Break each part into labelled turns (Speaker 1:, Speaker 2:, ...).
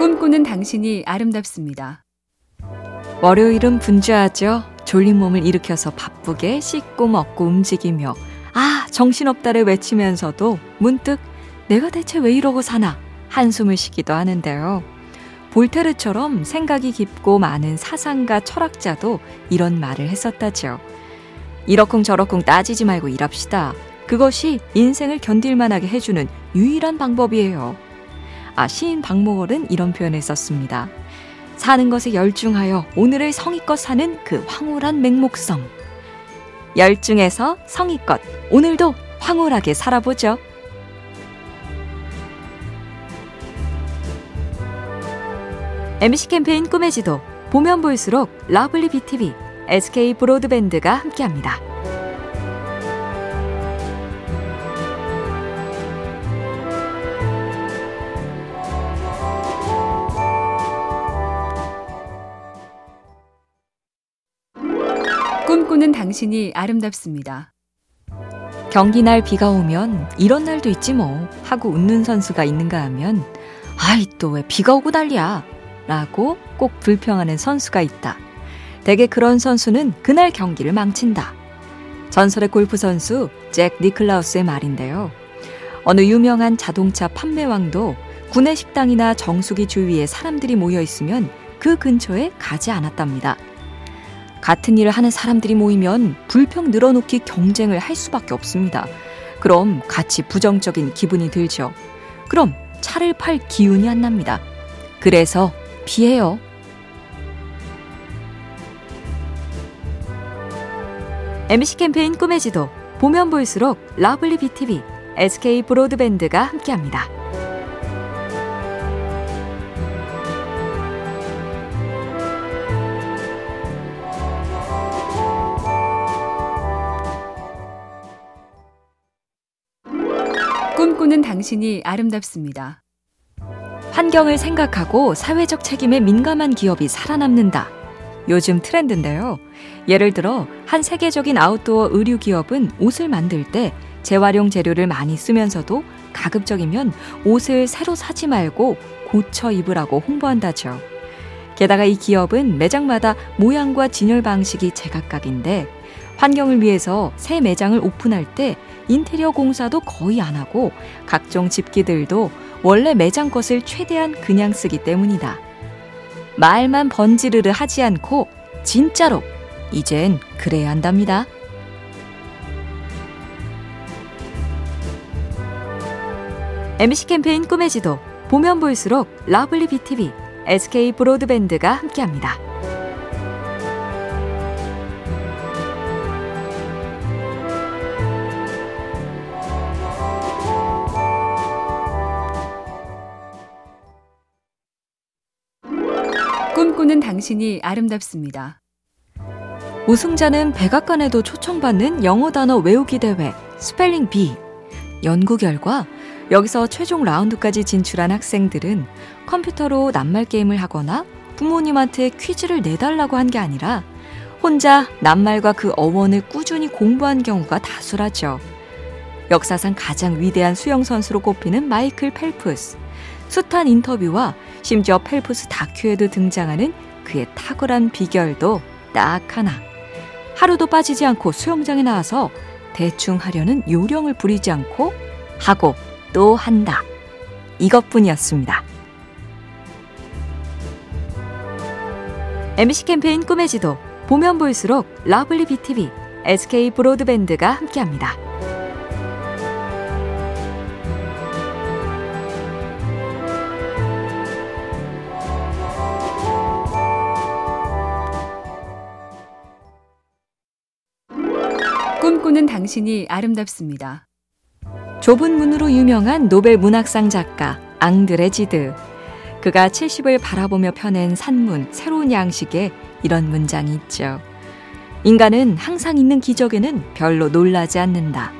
Speaker 1: 꿈꾸는 당신이 아름답습니다.
Speaker 2: 월요일은 분주하죠. 졸린 몸을 일으켜서 바쁘게 씻고 먹고 움직이며 아 정신없다를 외치면서도 문득 내가 대체 왜 이러고 사나 한숨을 쉬기도 하는데요. 볼테르처럼 생각이 깊고 많은 사상가 철학자도 이런 말을 했었다죠. 이러쿵저러쿵 따지지 말고 일합시다. 그것이 인생을 견딜만하게 해주는 유일한 방법이에요. 아, 시인 박목월은 이런 표현을 썼습니다. 사는 것에 열중하여 오늘을 성의껏 사는 그 황홀한 맹목성. 열중해서 성의껏 오늘도 황홀하게 살아보죠. MBC 캠페인 꿈의 지도 보면 볼수록 러블리 BTV, SK 브로드밴드가 함께합니다.
Speaker 1: 꿈꾸는 당신이 아름답습니다.
Speaker 2: 경기 날 비가 오면 이런 날도 있지 뭐 하고 웃는 선수가 있는가 하면 아이 또 왜 비가 오고 난리야 라고 꼭 불평하는 선수가 있다. 대개 그런 선수는 그날 경기를 망친다. 전설의 골프 선수 잭 니클라우스의 말인데요. 어느 유명한 자동차 판매왕도 구내 식당이나 정수기 주위에 사람들이 모여 있으면 그 근처에 가지 않았답니다. 같은 일을 하는 사람들이 모이면 불평 늘어놓기 경쟁을 할 수밖에 없습니다. 그럼 같이 부정적인 기분이 들죠. 그럼 차를 팔 기운이 안 납니다. 그래서 피해요. MBC 캠페인 꿈의 지도 보면 볼수록 러블리 BTV, SK 브로드밴드가 함께합니다.
Speaker 1: 꿈꾸는 당신이 아름답습니다.
Speaker 2: 환경을 생각하고 사회적 책임에 민감한 기업이 살아남는다. 요즘 트렌드인데요. 예를 들어 한 세계적인 아웃도어 의류 기업은 옷을 만들 때 재활용 재료를 많이 쓰면서도 가급적이면 옷을 새로 사지 말고 고쳐 입으라고 홍보한다죠. 게다가 이 기업은 매장마다 모양과 진열 방식이 제각각인데 환경을 위해서 새 매장을 오픈할 때 인테리어 공사도 거의 안 하고 각종 집기들도 원래 매장 것을 최대한 그냥 쓰기 때문이다. 말만 번지르르 하지 않고 진짜로 이젠 그래야 한답니다. MBC 캠페인 꿈의 지도 보면 볼수록 러블리 BTV, SK 브로드밴드가 함께합니다.
Speaker 1: 꿈꾸는 당신이 아름답습니다.
Speaker 2: 우승자는 백악관에도 초청받는 영어 단어 외우기 대회 spelling bee. 연구 결과 여기서 최종 라운드까지 진출한 학생들은 컴퓨터로 낱말 게임을 하거나 부모님한테 퀴즈를 내달라고 한 게 아니라 혼자 낱말과 그 어원을 꾸준히 공부한 경우가 다수라죠. 역사상 가장 위대한 수영 선수로 꼽히는 마이클 펠프스. 숱한 인터뷰와 심지어 펠프스 다큐에도 등장하는 그의 탁월한 비결도 딱 하나. 하루도 빠지지 않고 수영장에 나와서 대충 하려는 요령을 부리지 않고 하고 또 한다. 이것뿐이었습니다. MBC 캠페인 꿈의 지도 보면 볼수록 러블리 BTV, SK 브로드밴드가 함께합니다.
Speaker 1: 꿈꾸는 당신이 아름답습니다.
Speaker 2: 좁은 문으로 유명한 노벨 문학상 작가 앙드레 지드. 그가 70을 바라보며 펴낸 산문 새로운 양식에 이런 문장이 있죠. 인간은 항상 있는 기적에는 별로 놀라지 않는다.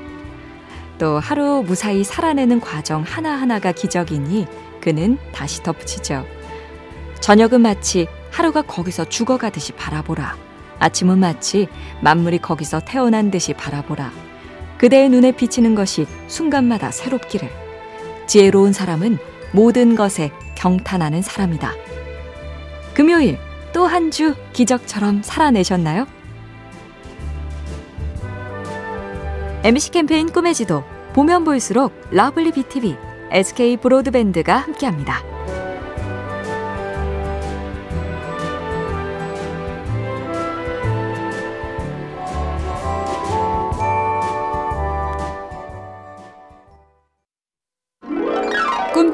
Speaker 2: 또 하루 무사히 살아내는 과정 하나하나가 기적이니 그는 다시 덧붙이죠. 저녁은 마치 하루가 거기서 죽어가듯이 바라보라. 아침은 마치 만물이 거기서 태어난 듯이 바라보라. 그대의 눈에 비치는 것이 순간마다 새롭기를. 지혜로운 사람은 모든 것에 경탄하는 사람이다. 금요일 또 한 주 기적처럼 살아내셨나요? MBC 캠페인 꿈의 지도 보면 볼수록 러블리 BTV, SK 브로드밴드가 함께합니다.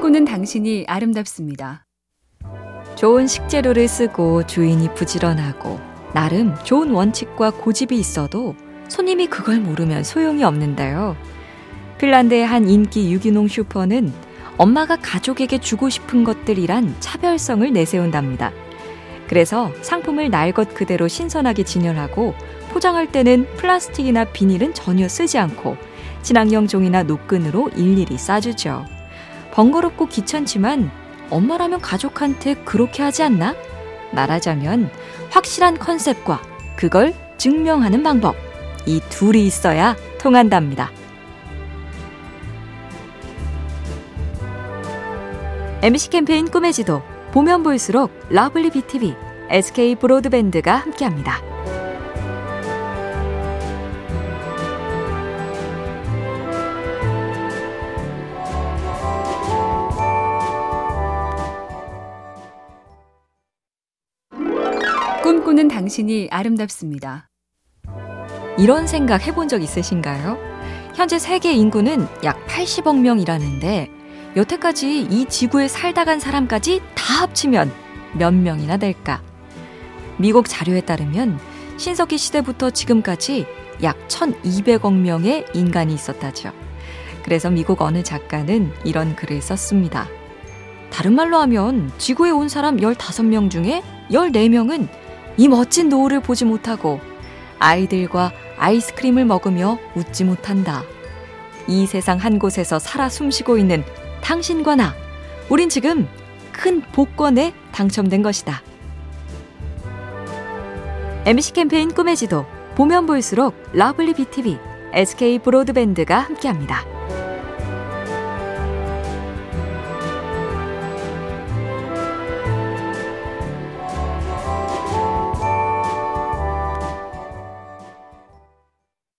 Speaker 1: 꿈꾸는 당신이 아름답습니다.
Speaker 2: 좋은 식재료를 쓰고 주인이 부지런하고 나름 좋은 원칙과 고집이 있어도 손님이 그걸 모르면 소용이 없는데요. 핀란드의 한 인기 유기농 슈퍼는 엄마가 가족에게 주고 싶은 것들이란 차별성을 내세운답니다. 그래서 상품을 날 것 그대로 신선하게 진열하고 포장할 때는 플라스틱이나 비닐은 전혀 쓰지 않고 친환경 종이나 노끈으로 일일이 싸주죠. 번거롭고 귀찮지만 엄마라면 가족한테 그렇게 하지 않나? 말하자면 확실한 컨셉과 그걸 증명하는 방법. 이 둘이 있어야 통한답니다. MBC 캠페인 꿈의 지도 보면 볼수록 러블리 BTV, SK 브로드밴드가 함께합니다.
Speaker 1: 꿈꾸는 당신이 아름답습니다.
Speaker 2: 이런 생각 해본 적 있으신가요? 현재 세계 인구는 약 80억 명이라는데 여태까지 이 지구에 살다 간 사람까지 다 합치면 몇 명이나 될까? 미국 자료에 따르면 신석기 시대부터 지금까지 약 1200억 명의 인간이 있었다죠. 그래서 미국 어느 작가는 이런 글을 썼습니다. 다른 말로 하면 지구에 온 사람 15명 중에 14명은 이 멋진 노을을 보지 못하고 아이들과 아이스크림을 먹으며 웃지 못한다. 이 세상 한 곳에서 살아 숨쉬고 있는 당신과 나, 우린 지금 큰 복권에 당첨된 것이다. MBC 캠페인 꿈의 지도, 보면 볼수록 러블리 BTV, SK 브로드밴드가 함께합니다.